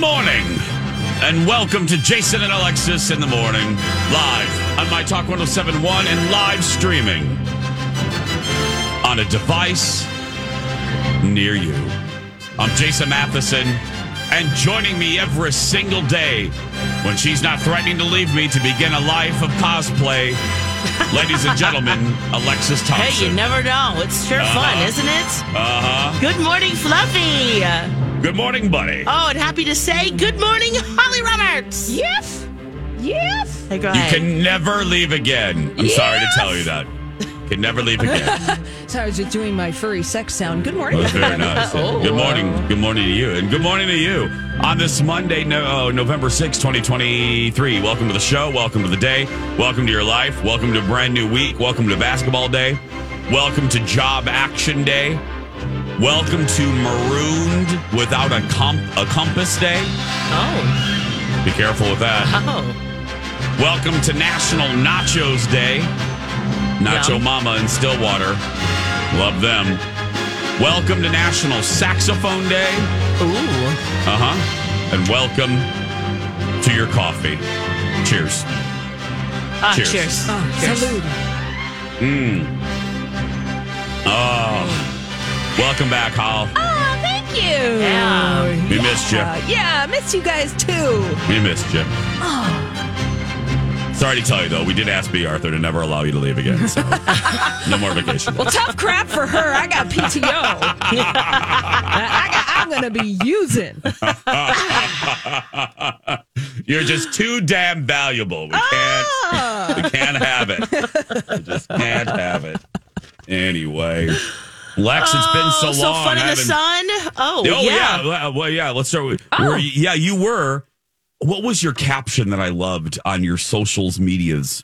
morning, and welcome to Jason and Alexis in the morning, live on My Talk 1071 and live streaming on a device near you. I'm Jason Matheson, and joining me every single day when she's not threatening to leave me to begin a life of cosplay, ladies and gentlemen, Alexis Thompson. Hey, you never know. It's sure fun, isn't it? Uh huh. Good morning, Fluffy. Good morning, buddy. Oh, and happy to say good morning, Holly Roberts. Yes. Yes. Hey, go You ahead. can never leave again. I'm sorry to tell you that. Can never leave again. So I was just doing my furry sex sound. Good morning. That was very nice. Oh. Good morning. Good morning to you. And good morning to you on this Monday, no, oh, November sixth, 2023. Welcome to the show. Welcome to the day. Welcome to your life. Welcome to a brand new week. Welcome to basketball day. Welcome to job action day. Welcome to marooned without a, comp- a compass day. Oh, Be careful with that. oh. Welcome to National Nachos Day. Nacho Yum. Mama in Stillwater. Love them. Welcome to National Saxophone Day. Ooh. Uh huh. And welcome to your coffee. Cheers. Ah, Cheers. cheers. Oh, cheers. salute. Oh. Welcome back, Hal. Oh, thank you. Yeah. We missed you. Yeah, I missed you guys too. We missed you. Sorry to tell you, though, we did ask B. Arthur to never allow you to leave again. So no more vacation. Well, tough crap for her. I got PTO. I got, I'm going to be using. You're just too damn valuable. We can't. Ah. We can't have it. We just can't have it. Anyway, Lex, it's been so Oh, so long. fun in the sun. Oh, Oh yeah. yeah. Well, uh, Well, yeah. Let's start with. Oh. you- yeah, you were. What was your caption that I loved on your socials medias?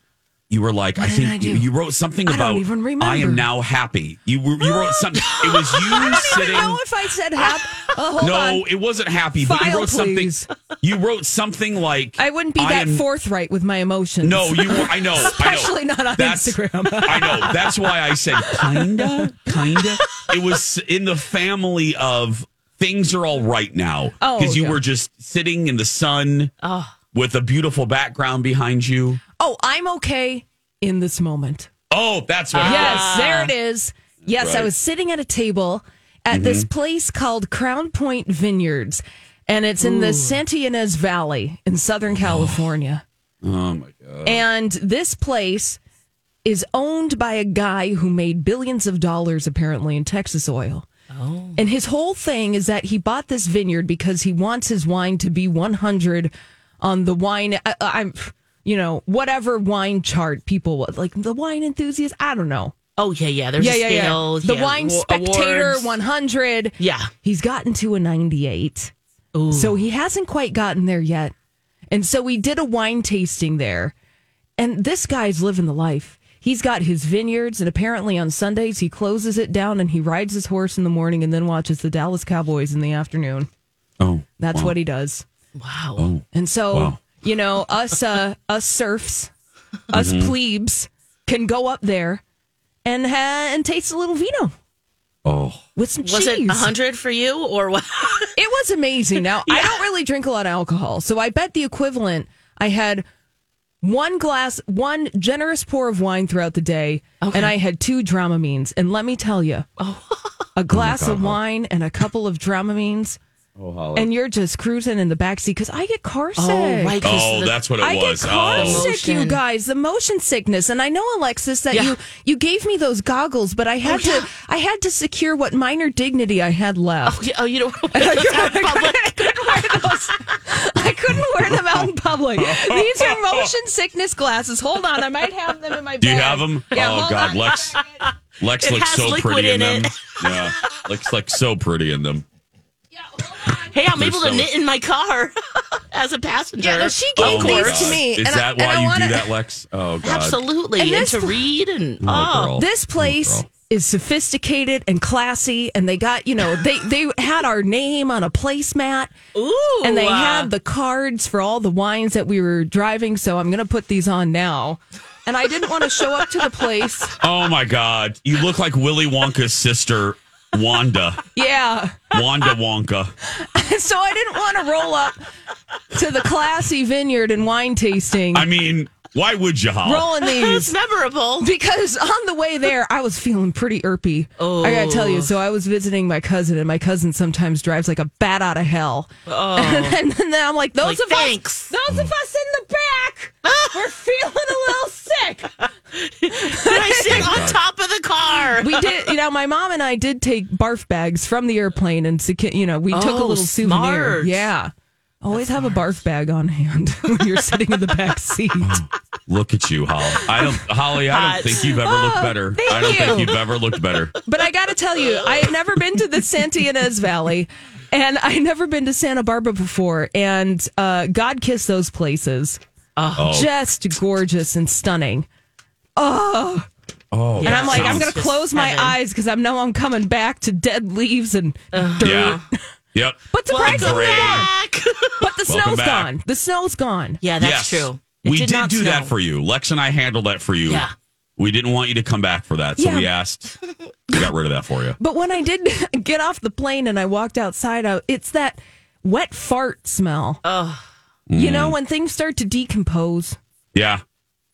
You were like, I What did think I you, you wrote something about. I don't even remember. I am now happy. You were, you wrote something. It was you I don't sitting. even know if I said happy. Oh, no, on. it wasn't happy. but you File, wrote something. please. You wrote something like. I wouldn't be that am- forthright with my emotions. No, you. were- I know. I know. Especially not on That's- Instagram. I know. That's why I said kinda, kinda. It was in the family of things are all right now Oh, because you yeah. were just sitting in the sun oh. with a beautiful background behind you. Oh, I'm okay in this moment. Oh, that's what. Yes, there it is. Yes, Right. I was sitting at a table at this mm-hmm. place called Crown Point Vineyards, and it's in the Santa Ynez Valley in Southern oh. California. Oh my god. And this place is owned by a guy who made billions of dollars apparently in Texas oil. Oh. And his whole thing is that he bought this vineyard because he wants his wine to be 100 on the wine. I, I'm, you know, whatever wine chart people like the wine enthusiast. I don't know. Oh, yeah, yeah. There's Yeah, a yeah, yeah. The yeah, wine wa- spectator awards. 100. Yeah. He's gotten to a 98. Ooh. So he hasn't quite gotten there yet. And so we did a wine tasting there. And this guy's living the life. He's got his vineyards, and apparently on Sundays he closes it down and he rides his horse in the morning and then watches the Dallas Cowboys in the afternoon. Oh, That's wow. what he does. wow. Oh, And so, Wow. You know, us uh us serfs, us Mm-hmm. plebes can go up there and ha- and taste a little vino oh. with some Was cheese. it 100 for you or what? It was amazing. Now, I don't really drink a lot of alcohol, so I bet the equivalent I had one glass, one generous pour of wine throughout the day, Okay. and I had two Dramamines. And let me tell you, a glass of wine and a couple of Dramamines, Oh, Holly. and you're just cruising in the backseat because I get car oh, sick. Oh, right. 'cause oh, the- that's what it I was. get car oh. sick, you guys. The motion sickness, and I know Alexis that Yeah. you you gave me those goggles, but I had Oh, yeah. to I had to secure what minor dignity I had left. Oh, yeah, oh, you don't want to wear those out in public. I couldn't wear those. I couldn't wear them out in public. These are motion sickness glasses. Hold on, I might have them in my bag. Do you have them? Yeah, oh hold God, on. Lex. Lex It looks so pretty in, in them. it. Yeah, Lex looks so pretty in them. Hey, I'm They're able to knit in my car as a passenger. Yeah, no, she Oh gave my these to me. Is and that and why I you wanna- do that, Lex? Oh God. Absolutely. And And, this- to read and Oh, oh, girl. This place is sophisticated and classy, and they got you know they they had our name on a placemat. ooh, And they uh, had the cards for all the wines that we were driving, so I'm going to put these on now. And I didn't want to show up to the place. Oh my God, you look like Willy Wonka's sister Wanda. Yeah. Wanda Wonka. so I didn't want to roll up to the classy vineyard and wine tasting. I mean, why would you, Hol? rolling It's these memorable. because on the way there I was feeling pretty irpy. I gotta tell you. Oh. So I was visiting my cousin, and my cousin sometimes drives like a bat out of hell. Oh, and, then I'm like, those Like, of thanks. us, those of us in the back, we're feeling a little sick. Did I sit on top of the car? We did, you know, my mom and I did take barf bags from the airplane, and you know, we took a Oh, little souvenir. smart. Yeah. Always have a barf bag on hand when you're sitting in the back seat. Look at you, Holly. I don't, Holly. I don't think you've ever looked better. thank I don't you. think you've ever looked better. But I got to tell you, I had never been to the Santa Ynez Valley, and I've never been to Santa Barbara before. And uh, God kiss those places, Oh. oh, just gorgeous and stunning. oh. And I'm like, I'm gonna close my heaven. eyes because I know I'm coming back to dead leaves and dirt. Yeah. Yep. But surprisingly, Great. back. but the Welcome snow's back. gone. The snow's gone. Yeah, that's yes. true. It we did, not do that for you. Lex and I handled that for you. Yeah. We didn't want you to come back for that, so Yeah. we asked. We got rid of that for you. But when I did get off the plane and I walked outside, I, it's that wet fart smell. You Mm. know, when things start to decompose. Yeah.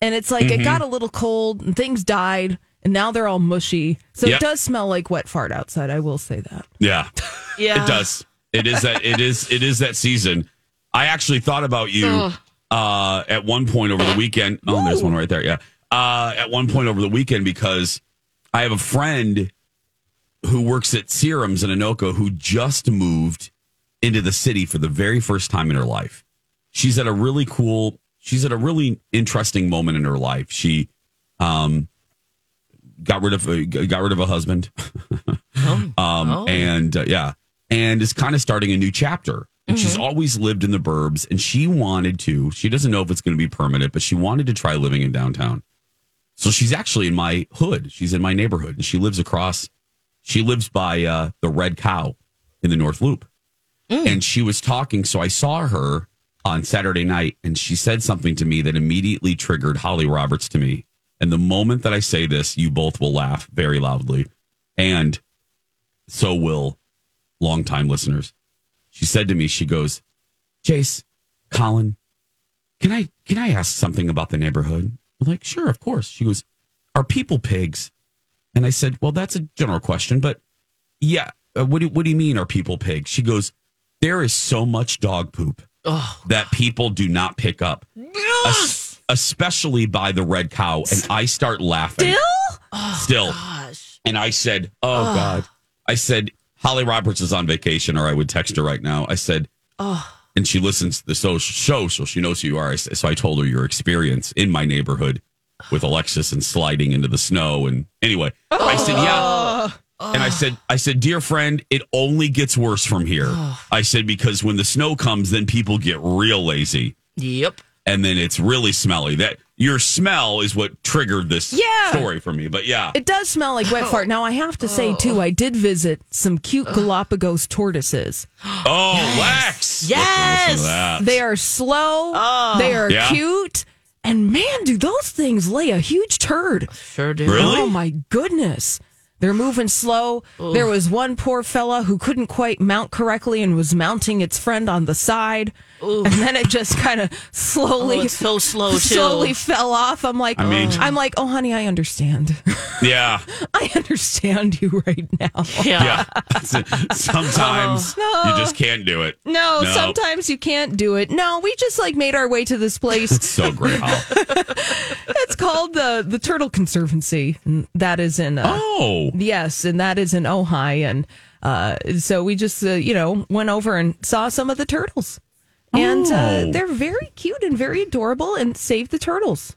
and it's like Mm-hmm. it got a little cold and things died and now they're all mushy so Yep. it does smell like wet fart outside i will say that Yeah. Yeah. It does. It is that. It is. It is that season. I actually thought about you uh, at one point over the weekend. Oh, there's one right there. Yeah. Uh, at one point over the weekend because I have a friend who works at Serums in Anoka who just moved into the city for the very first time in her life. She's at a really cool. She's at a really interesting moment in her life. She um, got rid of a, got rid of a husband. um, and uh, yeah, and is kind of starting a new chapter. And she's always lived in the burbs, and she wanted to. She doesn't know if it's going to be permanent, but she wanted to try living in downtown. So she's actually in my hood. She's in my neighborhood, and she lives across. She lives by uh, the Red Cow in the North Loop, and she was talking. So I saw her on Saturday night, and she said something to me that immediately triggered Holly Roberts to me. And the moment that I say this, you both will laugh very loudly, and so will longtime listeners. She said to me, she goes, Jace, Colin, can I can I ask something about the neighborhood? I'm like, sure, of course. She goes, Are people pigs? And I said, Well, that's a general question, but yeah, uh, what do what do you mean are people pigs? She goes, There is so much dog poop that people do not pick up. Es- especially by the red cow. And I start laughing. Still? Still. And I said, Oh God. I said, Holly Roberts is on vacation, or I would text her right now. I said, Oh. and she listens to the show, so she knows who you are. I So I told her your experience in my neighborhood with Alexis and sliding into the snow. And anyway, I said, yeah. And I said, I said, dear friend, it only gets worse from here. I said, because when the snow comes, then people get real lazy Yep. and then it's really smelly. That your smell is what triggered this Yeah. story for me. But yeah. It does smell like wet fart. Oh. Now I have to say too, I did visit some cute Galapagos tortoises. oh, Lex. Yes. Listen to. They are slow. Oh. They are Yeah. cute. And man, do those things lay a huge turd. Sure do. Really? Oh my goodness. They're moving slow. There was one poor fella who couldn't quite mount correctly and was mounting its friend on the side. And then it just kind of slowly Oh, so slow, too. slowly fell off. I'm like, I mean- oh. I'm like, oh honey, I understand. Yeah. I understand you right now. Yeah. Yeah. Sometimes uh-huh. No. you just can't do it. No, No. sometimes you can't do it. No, we just like made our way to this place. It's so great. Called the the Turtle Conservancy. That is in uh, Oh. Yes, and that is in Ojai, and uh, so we just uh, you know went over and saw some of the turtles, and uh, Oh. they're very cute and very adorable. And save the turtles,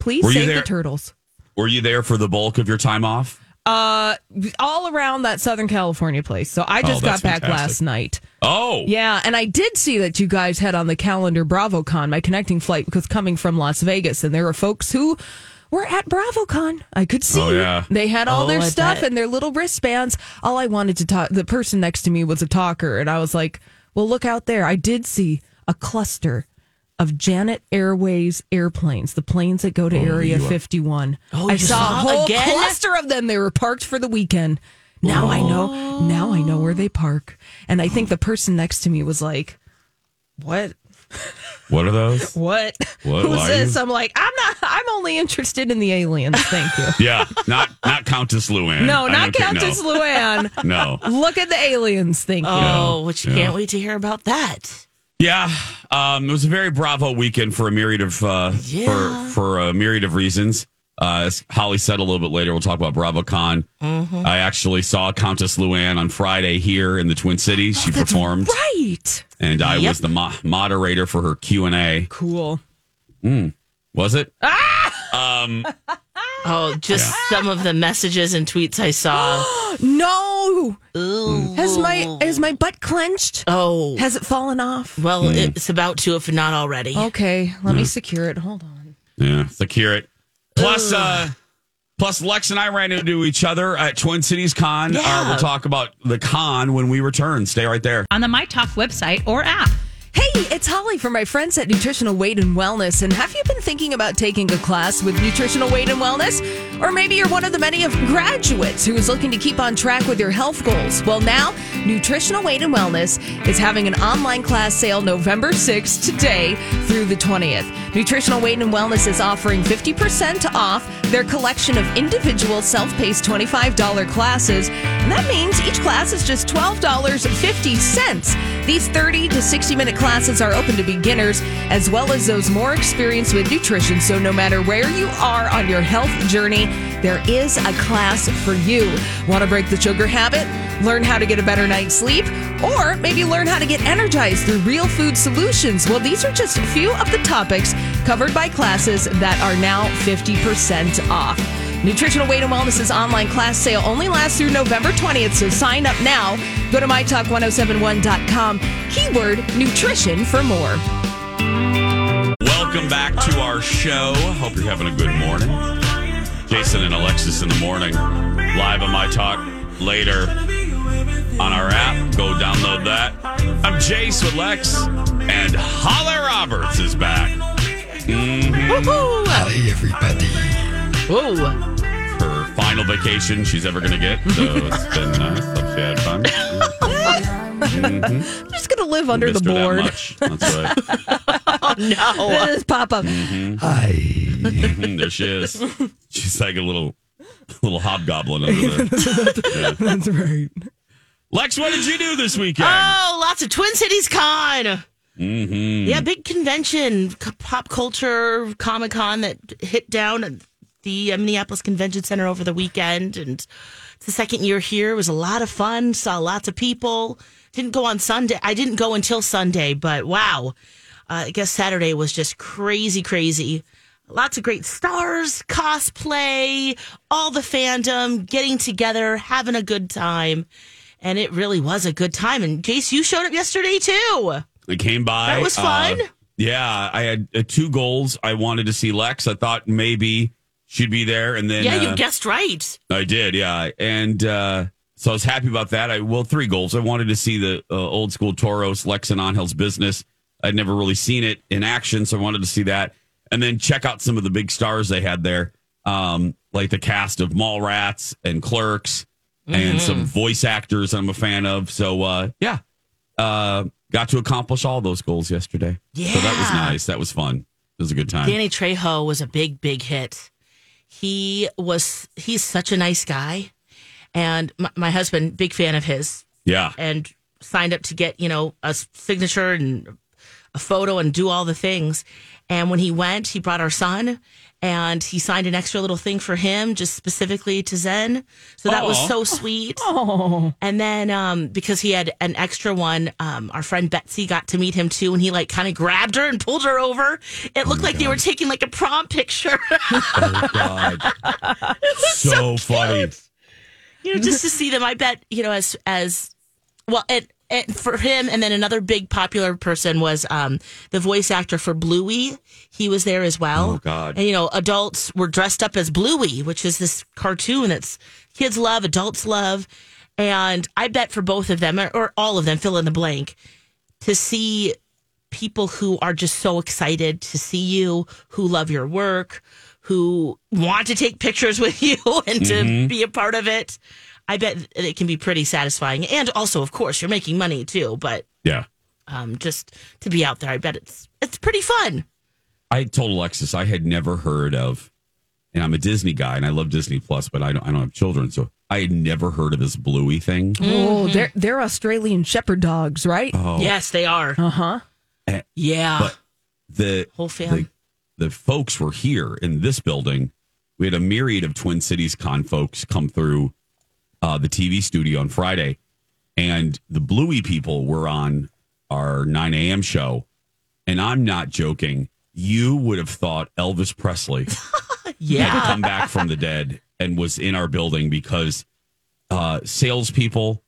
please Were save the turtles. Were you there for the bulk of your time off? Uh, all around that Southern California place. So I just Oh, got back fantastic. last night. Oh. Yeah, and I did see that you guys had on the calendar BravoCon, my connecting flight, because coming from Las Vegas, and there were folks who were at BravoCon. I could see. Oh, yeah. They had all Oh, their I stuff bet. and their little wristbands. All I wanted to talk, the person next to me was a talker, and I was like, well, look out there. I did see a cluster of Janet Airways airplanes, the planes that go to oh, Area you are- 51. Oh, I saw, saw a whole again? cluster of them. They were parked for the weekend. Now I know. Now I know where they park. And I think the person next to me was like, "What? What are those? What? What? Who's Why are this?" you- I'm like, "I'm not. I'm only interested in the aliens. Thank you." Yeah, not not Countess Luann. No, I not don't care- Countess Luann. No. no. Look at the aliens. Thank you. Oh, which you Yeah. can't wait to hear about that. Yeah, um, it was a very bravo weekend for a myriad of uh, Yeah. for for a myriad of reasons. Uh, as Holly said a little bit later, we'll talk about BravoCon. Mm-hmm. I actually saw Countess Luann on Friday here in the Twin Cities. She oh, performed, Right. and I Yep. was the mo- moderator for her Q and A. Cool. Hmm. Was it? Ah! Um, oh, just some of the messages and tweets I saw. No. Ooh. Has my has my butt clenched? Oh, Has it fallen off? well, hmm. it's about to, if not already. Okay, let me hmm. secure it. Hold on. Yeah, secure it. Plus, uh, plus Lex and I ran into each other at Twin Cities Con. Uh, we'll talk about the con when we return. Stay right there. on the My Talk website or app. Hey, it's Holly from my friends at Nutritional Weight and Wellness. And have you been thinking about taking a class with Nutritional Weight and Wellness? Or maybe you're one of the many of graduates who is looking to keep on track with your health goals. Well, now Nutritional Weight and Wellness is having an online class sale November 6th today through the 20th. Nutritional Weight and Wellness is offering 50% off their collection of individual self-paced $25 classes. And that means each class is just $12.50. These 30 to 60 minute classes are open to beginners as well as those more experienced with nutrition. So no matter where you are on your health journey, there is a class for you. Want to break the sugar habit? Learn how to get a better night's sleep? Or maybe learn how to get energized through real food solutions? Well, these are just a few of the topics covered by classes that are now 50% off. Nutritional Weight and Wellness's online class sale only lasts through November 20th, so sign up now. Go to mytalk1071.com, keyword nutrition for more. Welcome back to our show. Hope you're having a good morning. Jason and Alexis in the morning, live on My Talk later on our app. Go download that. I'm Jace with Lex, and Holly Roberts is back. Mm-hmm. Woohoo! Hi, everybody. Whoa. Her final vacation she's ever going to get. So it's been nice. Hope she had fun. I'm just going to live under the Missed her that board. much. That's right. No. Just pop up. Hi. Mhm, there she is. She's like a little little hobgoblin over there. That's right. Lex, what did you do this weekend? Oh, lots of Twin Cities Con. mm-hmm. Yeah, big convention, pop culture, Comic Con that hit down at the uh, Minneapolis Convention Center over the weekend. And it's the second year here. It was a lot of fun. Saw lots of people. Didn't go on Sunday. I didn't go until Sunday, but wow. Uh, I guess Saturday was just crazy, crazy. Lots of great stars, cosplay, all the fandom getting together, having a good time. And it really was a good time. And Jace, you showed up yesterday too. I came by. That was fun. uh, yeah, I had uh, two goals. I wanted to see Lex. I thought maybe she'd be there, and then Yeah, uh, you guessed right. I did. Yeah, and uh, so I was happy about that. I well, three goals. I wanted to see the uh, old school Toros, Lex and On Hill's business. I'd never really seen it in action, so I wanted to see that, and then check out some of the big stars they had there, um, like the cast of Mallrats and Clerks, and some voice actors I'm a fan of. So uh, yeah, uh, got to accomplish all those goals yesterday. Yeah, so that was nice. That was fun. It was a good time. Danny Trejo was a big, big hit. He was, he's such a nice guy. And my, my husband, big fan of his, yeah, and signed up to get, you know, a signature and a photo and do all the things. And when he went, he brought our son and he signed an extra little thing for him, just specifically to Zen. So that was so sweet. Oh, And then um, because he had an extra one, um, our friend Betsy got to meet him too, and he like kind of grabbed her and pulled her over. It looked like they were taking like a prom picture, oh god, so, funny. you know, just to see them. I bet you know as as well. It, it for him, and then another big popular person was um, the voice actor for Bluey. He was there as well. Oh, God. And you know, adults were dressed up as Bluey, which is this cartoon that's kids love, adults love, and I bet for both of them or, or all of them, fill in the blank, to see people who are just so excited to see you, who love your work, who want to take pictures with you and to be a part of it. I bet it can be pretty satisfying. And also, of course, you're making money too. But Yeah. um, just to be out there, I bet it's it's pretty fun. I told Alexis I had never heard of, and I'm a Disney guy and I love Disney Plus, but I don't I don't have children, so I had never heard of this Bluey thing. Oh, they're they're Australian Shepherd dogs, right? Oh, Yes, they are. Uh huh. Yeah. but the Whole family, the, the folks were here in this building. We had a myriad of Twin Cities Con folks come through uh, the TV studio on Friday, and the Bluey people were on our 9 a.m. show. And I'm not joking. You would have thought Elvis Presley had yeah. come back from the dead and was in our building because uh, salespeople,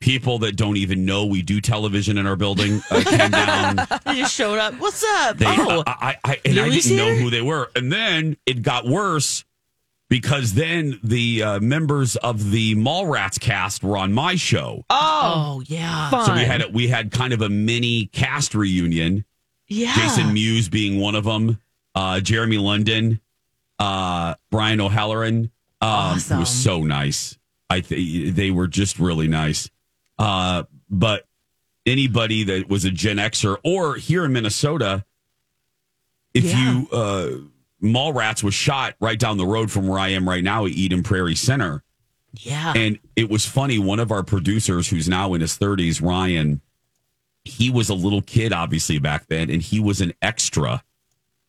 people that don't even know we do television in our building, uh, came down. They just showed up. What's up? They, oh, I, I, I, and I didn't know who they were. And then it got worse because then the uh, members of the Mallrats cast were on my show. oh, yeah. Fun. So we had we had kind of a mini cast reunion. Yeah. Jason Mewes being one of them, uh, Jeremy London, uh, Brian O'Halloran, um, Awesome. who was so nice. I th- they were just really nice. Uh, but anybody that was a Gen Xer or here in Minnesota, if Yeah. you uh, Mallrats was shot right down the road from where I am right now at Eden Prairie Center. yeah. And it was funny. One of our producers, who's now in his 30s, Ryan, he was a little kid, obviously, back then, and he was an extra.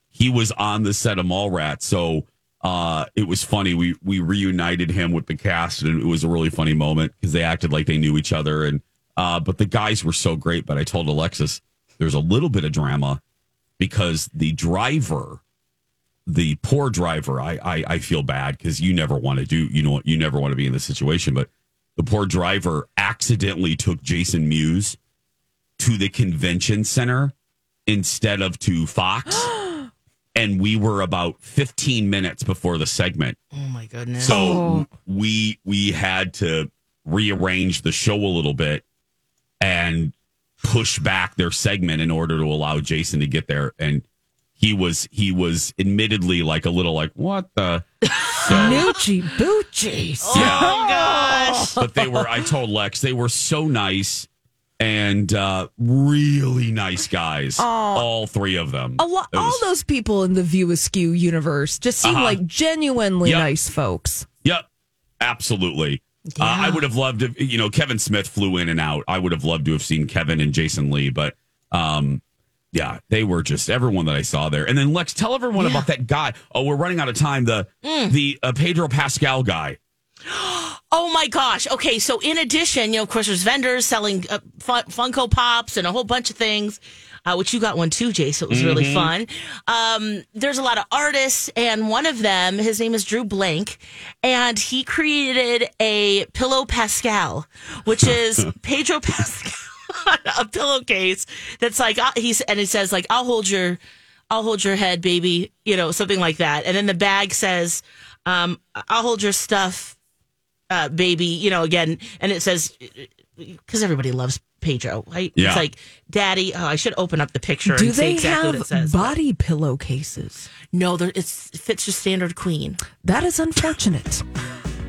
He was on the set of Mallrats. So uh, it was funny. We we reunited him with the cast, and it was a really funny moment because they acted like they knew each other. And uh, but the guys were so great. But I told Alexis there's a little bit of drama because the driver the poor driver i i, I feel bad because you never want to do you know you never want to be in this situation but the poor driver accidentally took jason mewes to the convention center instead of to fox and we were about 15 minutes before the segment oh, my goodness. so oh. we we had to rearrange the show a little bit and push back their segment in order to allow Jason to get there. And he was he was admittedly like a little like what the so Noochie boochies. yeah. oh, gosh. But they were I told Lex they were so nice and uh really nice guys. all three of them. A lo- It all those people in the View Askew universe just seem Uh-huh. like genuinely Yep. nice folks. Yep, absolutely. Uh, I would have loved if you know Kevin Smith flew in and out. I would have loved to have seen Kevin and Jason Lee, but um, yeah, they were just everyone that I saw there. And then Lex, tell everyone about that guy. Oh, we're running out of time. The the uh, Pedro Pascal guy. Oh my gosh. Okay, so in addition, you know, of course, there's vendors selling uh, fun- Funko Pops and a whole bunch of things, uh, which you got one too, Jay. So it was really fun. Um, there's a lot of artists, and one of them, his name is Drew Blank, and he created a Pillow Pascal, which is Pedro Pascal, a pillowcase that's like uh, he's and it says like I'll hold your, I'll hold your head, baby, you know, something like that, and then the bag says, um, I'll hold your stuff uh, baby, you know, again, and it says because everybody loves Pedro, right? Yeah. It's like daddy. Oh, I should open up the picture Do and say they exactly what it have says. body pillowcases? no, it's it fits just standard queen. That is unfortunate.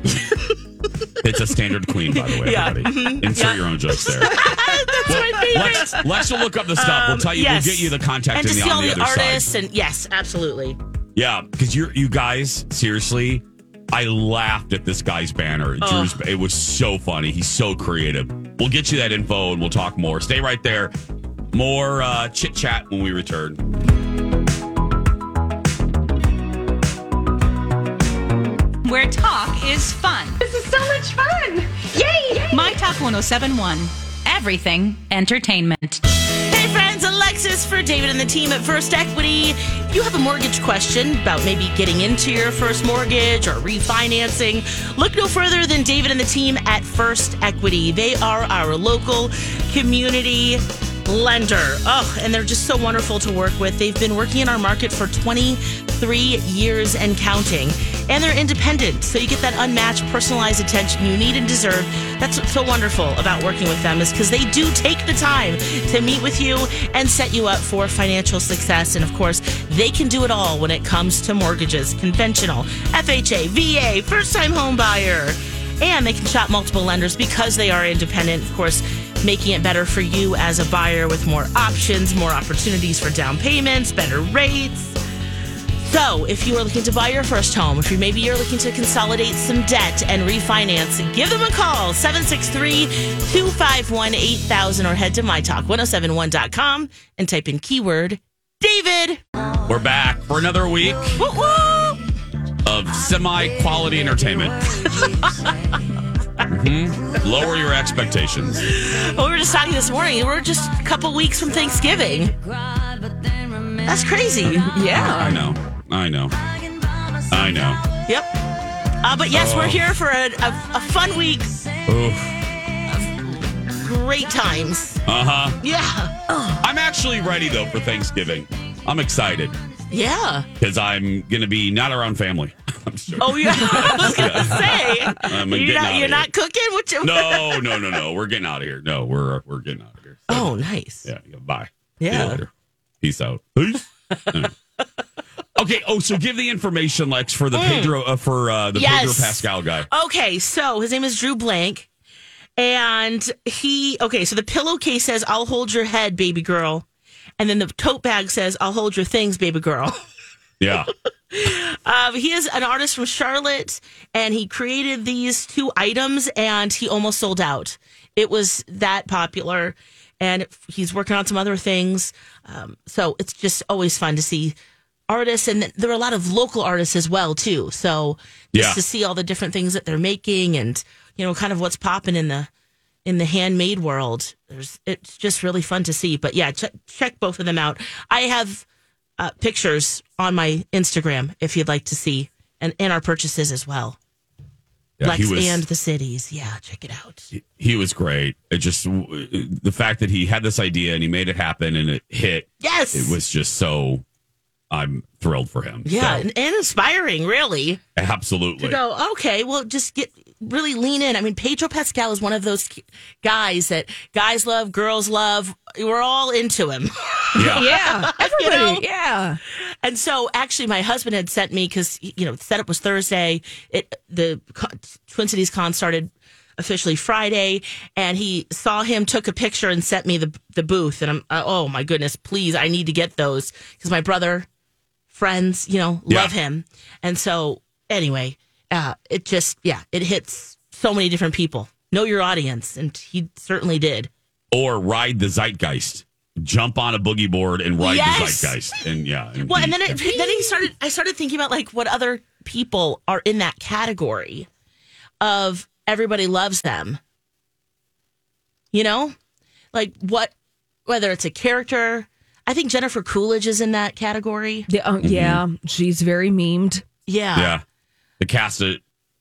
It's a standard queen, by the way. Yeah. Everybody, insert your own jokes there. That's my favorite. Lex, Lex will look up the stuff. we'll tell you. Yes. We'll get you the contact and in the, see all the the, artists side. and yes, absolutely. Yeah, because you you guys seriously, I laughed at this guy's banner. Drew's, it was so funny. He's so creative. We'll get you that info and we'll talk more. Stay right there. More uh, chit chat when we return. Where talk is fun. This is so much fun! Yay! My Talk 1071. Everything entertainment. Hey friends, Alexis for David and the team at First Equity. If you have a mortgage question about maybe getting into your first mortgage or refinancing, look no further than David and the team at First Equity. They are our local community lender. Oh, and they're just so wonderful to work with. They've been working in our market for 23 years and counting. And they're independent, so you get that unmatched personalized attention you need and deserve. That's what's so wonderful about working with them is because they do take the time to meet with you and set you up for financial success. And of course, they can do it all when it comes to mortgages, conventional, FHA, VA, first time home buyer. And they can shop multiple lenders because they are independent, of course, making it better for you as a buyer with more options, more opportunities for down payments, better rates. So, if you are looking to buy your first home, if you maybe you're looking to consolidate some debt and refinance, give them a call 763-251-8000 or head to mytalk1071.com and type in keyword David. We're back for another week Woo woo! of semi quality entertainment. Mhm. Lower your expectations. Well, we were just talking this morning. We're just a couple weeks from Thanksgiving. That's crazy. Yeah. I know. I know. I know. Yep. Uh, but yes, Oh. we're here for a, a, a fun week. Oof. Great times. Uh huh. Yeah. I'm actually ready though for Thanksgiving. I'm excited Yeah. because I'm going to be not around family. I'm sure. Oh yeah. I was gonna say I'm you're getting not you're here. not cooking. What you- No, no, no, no. We're getting out of here. No, we're we're getting out of here. So, Oh, nice. yeah. yeah, Bye. See you Yeah. later. Peace out. Peace. Okay. Oh, so give the information, Lex, for the Pedro uh, for uh, the Mm. Yes. Pedro Pascal guy. Okay, so his name is Drew Blank, and he okay. So the pillowcase says, "I'll hold your head, baby girl," and then the tote bag says, "I'll hold your things, baby girl." Yeah. Um, he is an artist from Charlotte, and he created these two items, and he almost sold out. It was that popular, and he's working on some other things. Um, so it's just always fun to see artists, and there are a lot of local artists as well too. So just Yeah. to see all the different things that they're making, and you know, kind of what's popping in the in the handmade world. There's it's just really fun to see. But yeah, check check both of them out. I have uh, pictures on my Instagram if you'd like to see, and and our purchases as well. Yeah, Lex he was and the cities. Yeah, check it out. he was great. It just the fact that he had this idea and he made it happen and it hit. Yes, It was just so. I'm thrilled for him. yeah, So, and, and inspiring, really. absolutely. To go, okay, well, just get really lean in. I mean, Pedro Pascal is one of those guys that guys love, girls love. We're all into him. Yeah. Yeah. Everybody. know? Yeah. And so, actually, my husband had sent me because you know the setup was Thursday. It the Twin Cities Con started officially Friday, and he saw him, took a picture, and sent me the the booth. And I'm uh, oh my goodness, please, I need to get those because my brother, friends, you know, Yeah. love him. And so, anyway, uh, it just yeah, it hits so many different people. Know your audience, and he certainly did. Or ride the zeitgeist. Jump on a boogie board and ride Yes. the zeitgeist. And yeah. Well, he- and then it, then he started. I started thinking about like what other people are in that category of everybody loves them. You know, like what whether it's a character. I think Jennifer Coolidge is in that category. Yeah. uh, yeah. She's very memed. Yeah. yeah. The cast at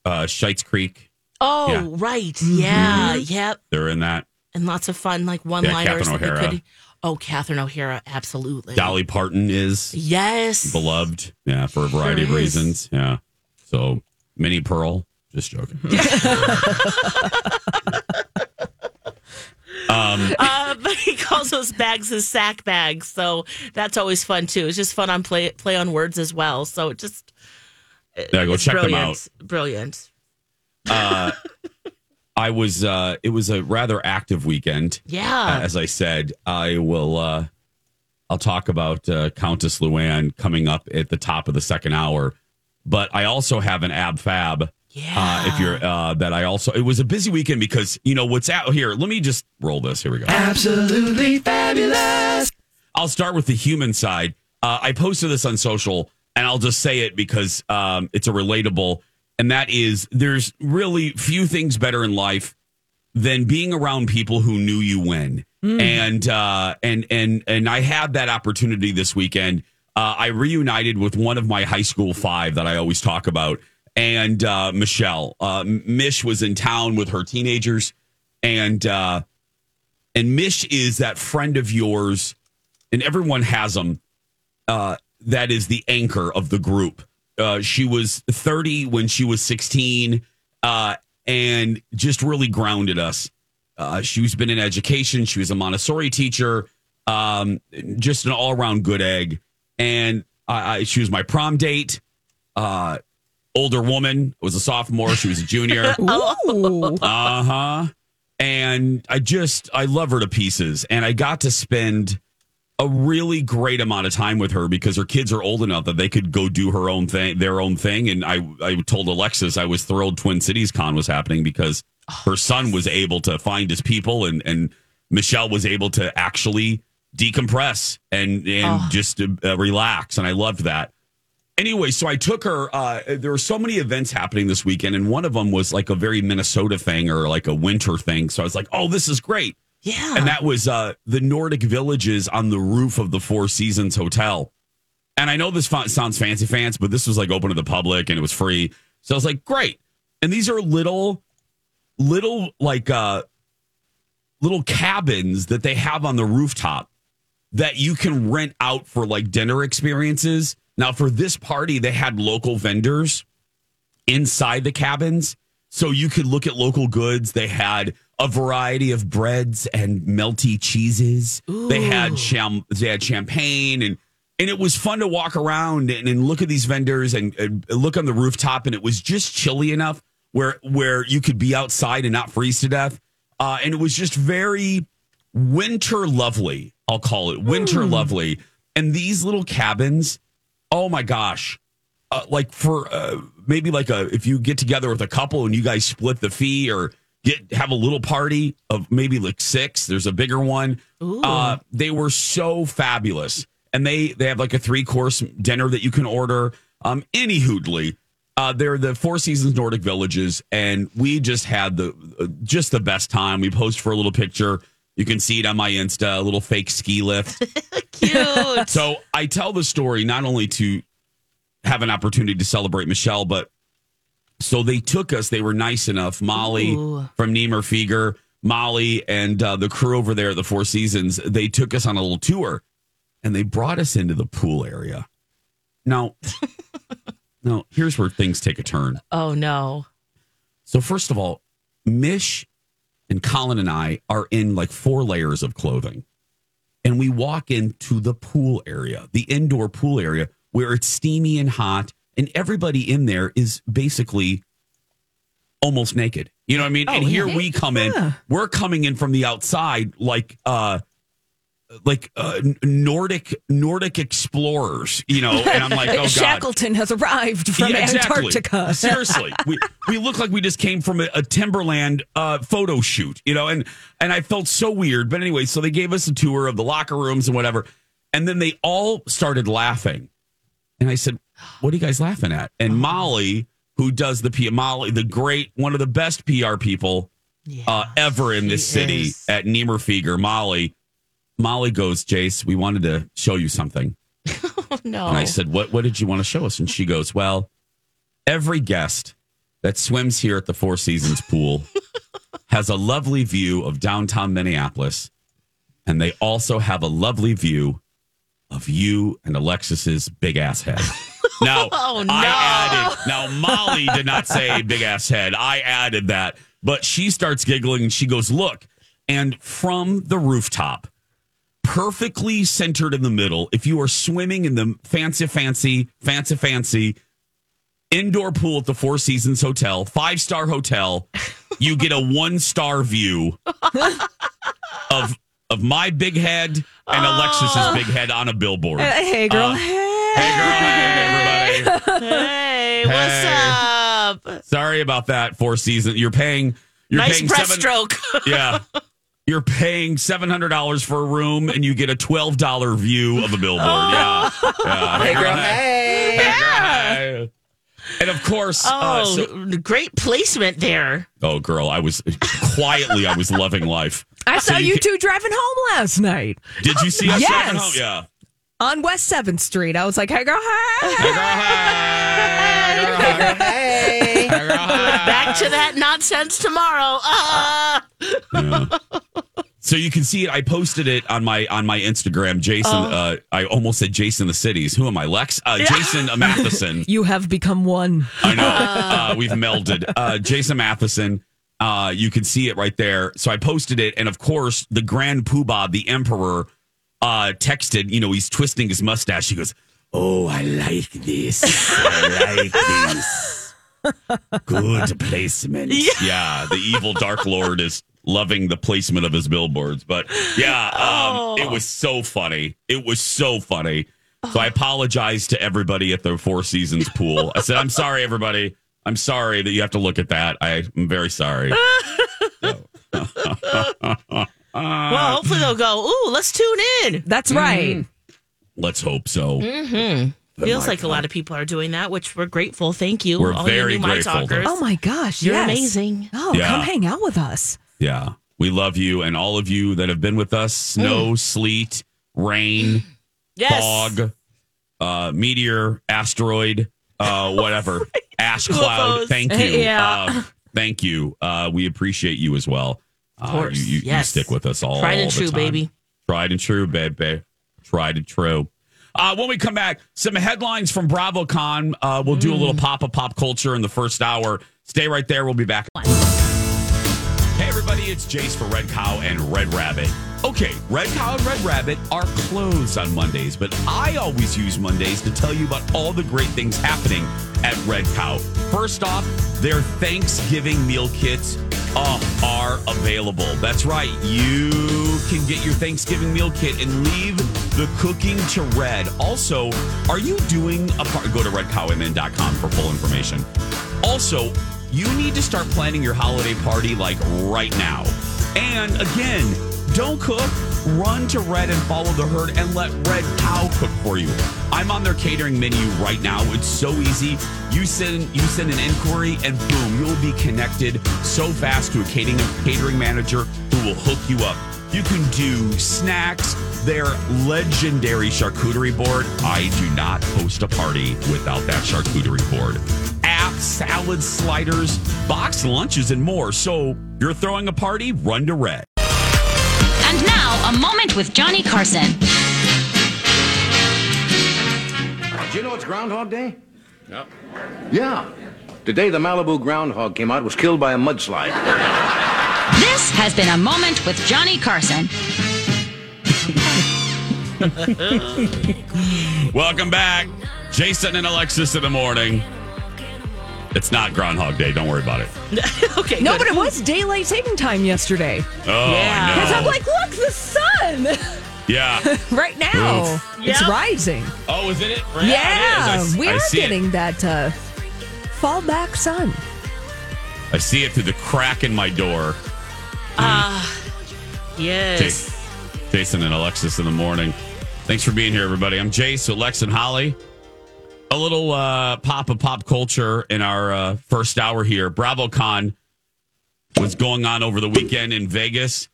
uh, Schitt's Creek, Oh, Yeah. right. Yeah. Yep. they're in that. And lots of fun like one liners. Catherine O'Hara. Oh, Catherine O'Hara, absolutely. Dolly Parton is Yes. beloved. Yeah, for a variety of Sure is. reasons. Yeah. So, Minnie Pearl, just joking. um, uh, but he calls those bags his sack bags, so that's always fun too. It's just fun on play play on words as well. So it just yeah, go check brilliant. them out. Brilliant. Uh, I was. Uh, it was a rather active weekend. Yeah. As I said, I will. Uh, I'll talk about uh, Countess Luann coming up at the top of the second hour, but I also have an ab fab. Yeah. Uh, if you're uh, that, I also it was a busy weekend because you know what's out here. Let me just roll this. Here we go. Absolutely fabulous. I'll start with the human side. Uh, I posted this on social, and I'll just say it because um, it's a relatable, and that is there's really few things better in life than being around people who knew you when. And uh, and and and I had that opportunity this weekend. Uh, I reunited with one of my high school five that I always talk about, and uh, Michelle. Uh, Mish was in town with her teenagers, and uh, and Mish is that friend of yours and everyone has them. Uh, that is the anchor of the group. Uh, she was 30 when she was 16, uh, and just really grounded us. She's been in education. She was a Montessori teacher, um, just an all around good egg. And I, I, she was my prom date. Uh, older woman was a sophomore. She was a junior. Uh huh. And I just, I love her to pieces. And I got to spend a really great amount of time with her because her kids are old enough that they could go do her own thing, their own thing. And I, I told Alexis I was thrilled Twin Cities Con was happening because her son was able to find his people and, and Michelle was able to actually decompress and, and just uh, relax. And I loved that anyway, so I took her. Uh, there were so many events happening this weekend, and one of them was like a very Minnesota thing or like a winter thing. So I was like, "Oh, this is great!" Yeah. And that was uh, the Nordic Villages on the roof of the Four Seasons Hotel. And I know this sounds fancy, fans, but this was like open to the public and it was free. So I was like, "Great!" And these are little, little like uh, little cabins that they have on the rooftop that you can rent out for like dinner experiences. Now, for this party, they had local vendors inside the cabins. So you could look at local goods. They had a variety of breads and melty cheeses. They had cham- they had champagne and and it was fun to walk around and, and look at these vendors and, and look on the rooftop. And it was just chilly enough where where you could be outside and not freeze to death. Uh, and it was just very winter lovely. I'll call it winter lovely. And these little cabins, oh my gosh, uh, like for uh, maybe like a if you get together with a couple and you guys split the fee or get have a little party of maybe like six. There's a bigger one. Uh, they were so fabulous, and they they have like a three course dinner that you can order. Um, any hoodly. Uh, they're the Four Seasons Nordic Villages, and we just had the uh, just the best time. We post for a little picture. You can see it on my Insta, a little fake ski lift. Cute. So I tell the story not only to have an opportunity to celebrate Michelle, but so they took us. They were nice enough. Molly Ooh. from Nemer Fieger, Molly, and uh, the crew over there at the Four Seasons. They took us on a little tour, and they brought us into the pool area. Now, now here's where things take a turn. oh no. So first of all, Mish and Colin and I are in like four layers of clothing. And we walk into the pool area, the indoor pool area where it's steamy and hot and everybody in there is basically almost naked. You know what I mean? and here we come in. We're coming in from the outside like uh like uh, Nordic Nordic explorers, you know, and I'm like, oh god, Shackleton has arrived from yeah, exactly. Antarctica. Seriously, we we look like we just came from a, a Timberland uh, photo shoot, you know, and and I felt so weird. But anyway, so they gave us a tour of the locker rooms and whatever, and then they all started laughing, and I said, "What are you guys laughing at?" And Molly, who does the P, Molly, the great one of the best PR people uh, ever in this city is. at Nemer Fieger, Molly. Molly goes, Jace, we wanted to show you something. Oh no. And I said, "What? What did you want to show us?" And she goes, "Well, every guest that swims here at the Four Seasons pool has a lovely view of downtown Minneapolis, and they also have a lovely view of you and Alexis's big ass head." Now, Oh, no. I added. Now, Molly did not say big ass head. I added that, but she starts giggling and she goes, "Look!" And from the rooftop perfectly centered in the middle. If you are swimming in the fancy, fancy, fancy, fancy indoor pool at the Four Seasons Hotel, five star hotel, you get a one star view of of my big head and Alexis's big head on a billboard. hey, girl. Uh, Hey, girl, hey, everybody. Hey, what's up? Sorry about that. Four Seasons. You're paying. You're nice paying seven. breaststroke. Yeah. You're paying seven hundred dollars for a room, and you get a twelve dollar view of a billboard. Yeah, yeah. Hey, girl. Hey. Hey, girl, hey. And of course, uh, oh, so, great placement there. oh, girl, I was quietly, I was loving life. I So saw you you ca- two driving home last night Did you see us Yes. driving home? Yeah. On West 7th Street. I was like, hey, girl, hey. Hey, girl, hey. Hey, girl, hey. Hey, girl, hey. Back to that nonsense tomorrow. Ah. So you can see it. I posted it on my on my Instagram. Jason, uh, I almost said Jason the Cities. Who am I, Lex? Uh, Jason Matheson. You have become one. I know. Uh, we've melded. Uh, Jason Matheson. Uh, you can see it right there. So I posted it, and of course, the Grand Poobah, the Emperor, uh, texted. You know, he's twisting his mustache. He goes, "Oh, I like this. I like this." Good placement. Yeah. the evil Dark Lord is loving the placement of his billboards. But yeah, um, it was so funny. It was so funny. So I apologize to everybody at the Four Seasons pool. I said, I'm sorry, everybody. I'm sorry that you have to look at that. I, am very sorry. well, hopefully they'll go, ooh, let's tune in. That's right. Let's hope so. Mm-hmm. Feels like a lot of people are doing that, which we're grateful. Thank you. We're all very you new grateful. Talkers. Oh my gosh, You're yes. amazing. Oh, Yeah. come hang out with us. Yeah. We love you and all of you that have been with us. Snow, sleet, rain, Yes. fog, uh, meteor, asteroid, uh, whatever, ash cloud. Thank you. Yeah. Uh, thank you. Uh, we appreciate you as well. Of course. you, you, you Yes. stick with us all. Tried and true, time. baby. Tried and true, baby. Tried and true. Uh, when we come back, some headlines from BravoCon. Uh, we'll do a little pop of pop culture in the first hour. Stay right there. We'll be back. Hey, everybody, it's Jace for Red Cow and Red Rabbit. Okay, Red Cow and Red Rabbit are closed on Mondays, but I always use Mondays to tell you about all the great things happening at Red Cow. First off, their Thanksgiving meal kits uh, are available. That's right, you can get your Thanksgiving meal kit and leave the cooking to Red. Also, are you doing a part? Go to redcowmn.com for full information. Also, you need to start planning your holiday party like right now. And again, don't cook. Run to Red and follow the herd and let Red Cow cook for you. I'm on their catering menu right now. It's so easy. You send you send an inquiry and boom, you'll be connected so fast to a catering catering manager who will hook you up. You can do snacks, their legendary charcuterie board. I do not host a party without that charcuterie board. Apps, salad sliders, box lunches, and more. So you're throwing a party, run to Red. And now, a moment with Johnny Carson. Do you know it's Groundhog Day? Yep. Yeah. Today, the Malibu groundhog came out, was killed by a mudslide. This has been a moment with Johnny Carson. Welcome back. Jason and Alexis in the morning. It's not Groundhog Day. Don't worry about it. okay. No, good. but it was daylight saving time yesterday. Oh, Yeah. Because I I'm know. like, look, the sun yeah. right now. Oof. It's Yep. rising. Oh, is it? it? Yeah, it is. I, we I are see getting It. that uh, fall back sun. I see it through the crack in my door. Ah, Yes. Jason, Jason and Alexis in the morning. Thanks for being here, everybody. I'm Jace, Alex, and Holly. A little uh, pop of pop culture in our uh, first hour here. BravoCon was going on over the weekend in Vegas.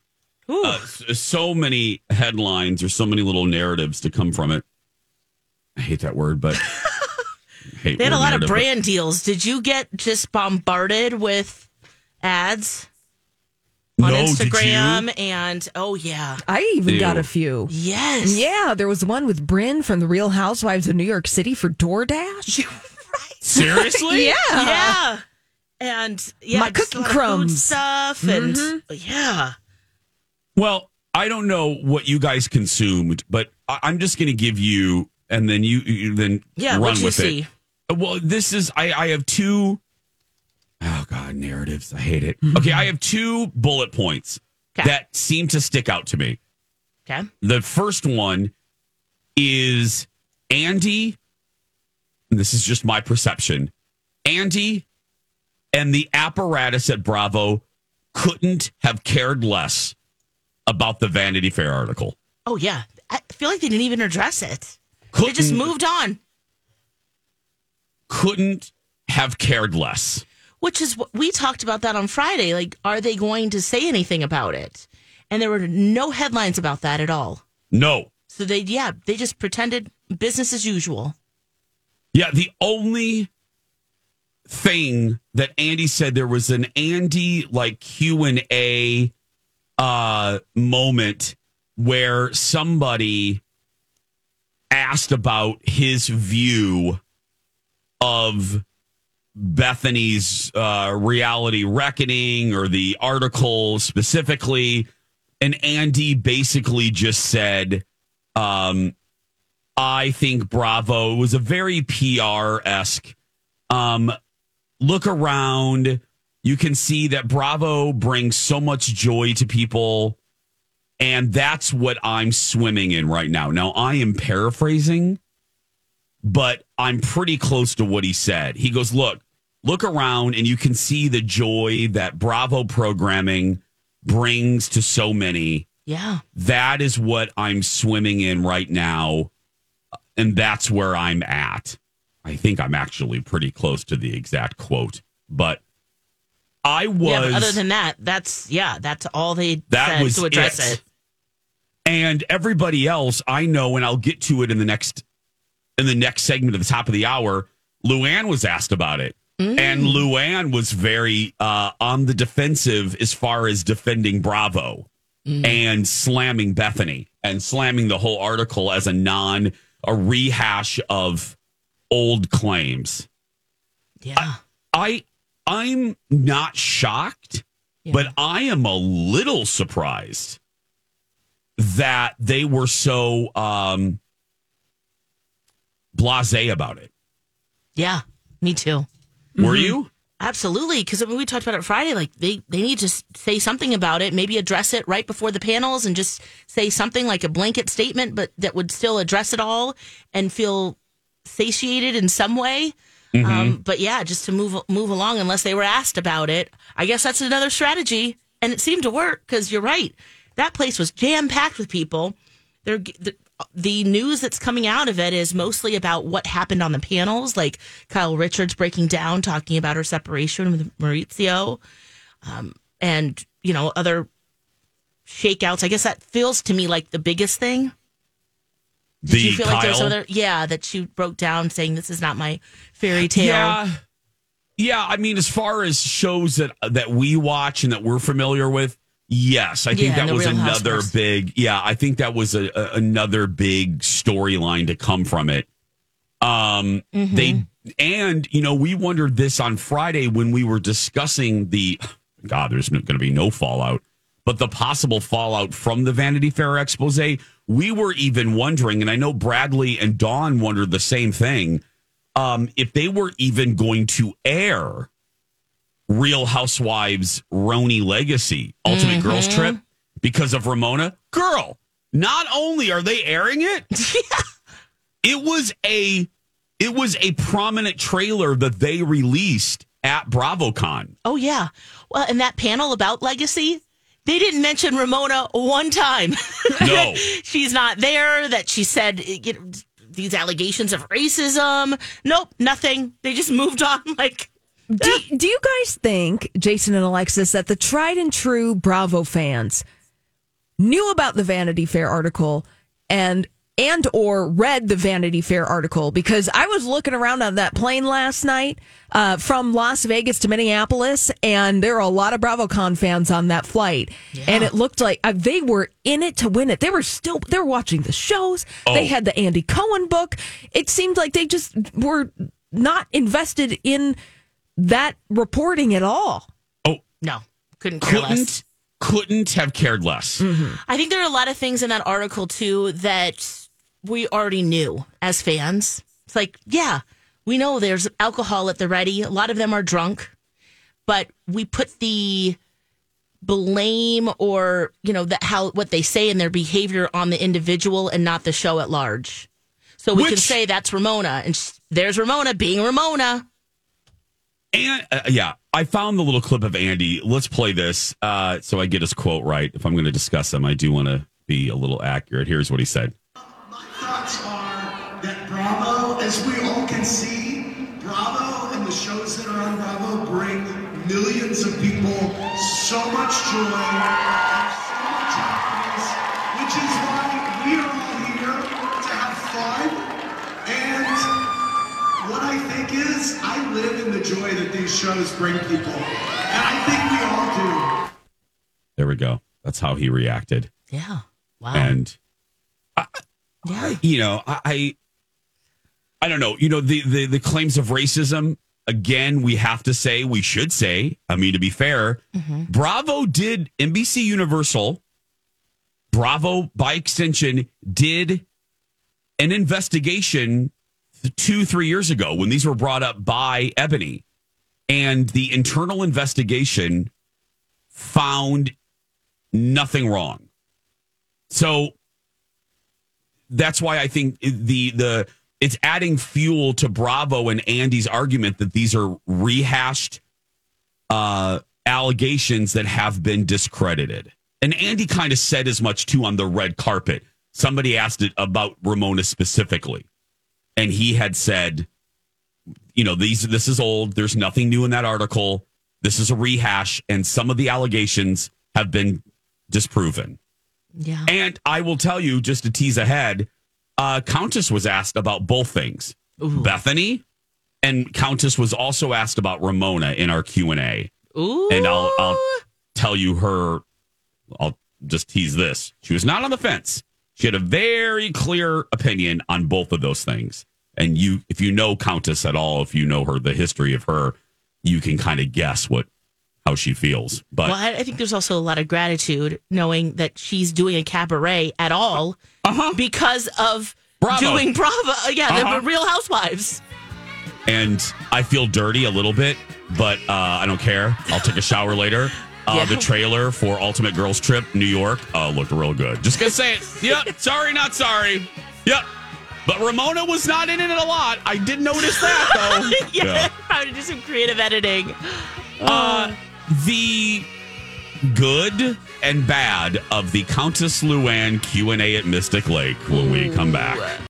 Uh, so many headlines or so many little narratives to come from it. I hate that word, but hate They had a lot of narrative, but- brand deals. Did you get just bombarded with ads on No. Instagram? And oh yeah, I even got a few. yes, Yeah, there was one with Brynn from the Real Housewives of New York City for DoorDash. Seriously? Yeah. yeah. And yeah, My just a cookie food crumbs. stuff, and yeah, Well, I don't know what you guys consumed, but I- I'm just going to give you, and then you, you then yeah. run with see? it. Well, this is I, I have two oh god narratives. I hate it. Okay, I have two bullet points Okay. that seem to stick out to me. Okay. The first one is Andy. And this is just my perception. Andy and the apparatus at Bravo couldn't have cared less about the Vanity Fair article. Oh yeah, I feel like they didn't even address it. They Couldn't, just moved on, couldn't have cared less. which is what we talked about that on Friday. Like, are they going to say anything about it? And there were no headlines about that at all. No. So they, yeah, they just pretended business as usual. Yeah, the only thing that Andy said there was an Andy like Q and A uh moment where somebody asked about his view of Bethenny's uh, reality reckoning or the article specifically. And Andy basically just said, um, I think Bravo was a very PR esque. Um, look around. You can see that Bravo brings so much joy to people. And that's what I'm swimming in right now. Now, I am paraphrasing, but I'm pretty close to what he said. He goes, Look, look around and you can see the joy that Bravo programming brings to so many. Yeah. That is what I'm swimming in right now. And that's where I'm at. I think I'm actually pretty close to the exact quote, but I was. Yeah, other than that, that's yeah, that's all they That said was to address it. it. and everybody else I know, and I'll get to it in the next in the next segment at the top of the hour. Luann was asked about it, and Luann was very uh, on the defensive as far as defending Bravo and slamming Bethenny and slamming the whole article as a non a rehash of old claims. Yeah. I I'm not shocked, but I am a little surprised that they were so um blasé about it. yeah. Me too. Were you? Absolutely, because I mean, we talked about it Friday. Like they, they need to say something about it. Maybe address it right before the panels, and just say something like a blanket statement, but that would still address it all and feel satiated in some way. Um, but yeah, just to move move along, unless they were asked about it. I guess that's another strategy, and it seemed to work because you're right. That place was jam packed with people. They're, the, the news that's coming out of it is mostly about what happened on the panels, like Kyle Richards breaking down, talking about her separation with Mauricio, um, and you know other shakeouts. I guess that feels to me like the biggest thing. Did The you feel like there's other? Yeah, that she broke down saying this is not my fairy tale. Yeah. Yeah, I mean as far as shows that that we watch and that we're familiar with, yes, I think Yeah, that was another Housewives. big yeah, I think that was a, a another big storyline to come from it. Um Mm-hmm. they and you know, we wondered this on Friday when we were discussing the god, there's going to be no fallout, but the possible fallout from the Vanity Fair expose. We were even wondering and I know Bradley and Dawn wondered the same thing um, if they were even going to air Real Housewives RHONY Legacy Ultimate Girls Trip because of Ramona. Girl, not only are they airing it, it was a it was a prominent trailer that they released at BravoCon. Oh yeah. Well, and that panel about legacy, they didn't mention Ramona one time. No. she's not there. That she said these allegations of racism. Nope, nothing. They just moved on. Like Do, eh. do you guys think, Jason and Alexis, that the tried and true Bravo fans knew about the Vanity Fair article and and or read the Vanity Fair article? Because I was looking around on that plane last night uh, from Las Vegas to Minneapolis, and there are a lot of BravoCon fans on that flight, and it looked like uh, they were in it to win it. They were still they were watching the shows. They Oh. had the Andy Cohen book. It seemed like they just were not invested in that reporting at all. Oh, no, couldn't care couldn't couldn't have cared less. I think there are a lot of things in that article too that we already knew as fans. It's like, yeah, we know there's alcohol at the ready. A lot of them are drunk, but we put the blame or you know the, how what they say in their behavior on the individual and not the show at large. So we can say that's Ramona, and sh- there's Ramona being Ramona. And uh, yeah, I found the little clip of Andy. Let's play this uh, so I get his quote right. If I'm going to discuss him, I do want to be a little accurate. Here's what he said. As we all can see, Bravo and the shows that are on Bravo bring millions of people so much joy and so much happiness, which is why we are all here to have fun. And what I think is, I live in the joy that these shows bring people. And I think we all do. There we go. That's how he reacted. Yeah. Wow. And uh, yeah. you know, I, I, don't know. You know, the, the the claims of racism. Again, we have to say, we should say. I mean, to be fair, mm-hmm. Bravo did NBC Universal. Bravo, by extension, did an investigation two, three years ago when these were brought up by Eboni. and the internal investigation found nothing wrong. So that's why I think the the it's adding fuel to Bravo and Andy's argument that these are rehashed uh, allegations that have been discredited. And Andy kind of said as much too on the red carpet. Somebody asked it about Ramona specifically, and he had said, "You know, these this is old. There's nothing new in that article. This is a rehash, and some of the allegations have been disproven." Yeah. And I will tell you, just to tease ahead, uh, Countess was asked about both things. Bethenny and Countess was also asked about Ramona in our Q and A. And I'll I'll tell you her. I'll just tease this. She was not on the fence. She had a very clear opinion on both of those things. And you, if you know Countess at all, if you know her, the history of her, you can kind of guess what how she feels. But Well, I I think there's also a lot of gratitude knowing that she's doing a cabaret at all because of Uh-huh. Bravo. doing Bravo. Uh, Yeah, Uh-huh. the Real Housewives. and I feel dirty a little bit, but uh, I don't care. I'll take a shower later. Uh, Yeah. The trailer for Ultimate Girls Trip New York uh, looked real good. Just gonna say it. Yep. Sorry, not sorry. Yep. But Ramona was not in it a lot. I did notice that though. yeah, How to do some creative editing. Uh, the good and bad of the Countess Luann Q and A at Mystic Lake when we come back.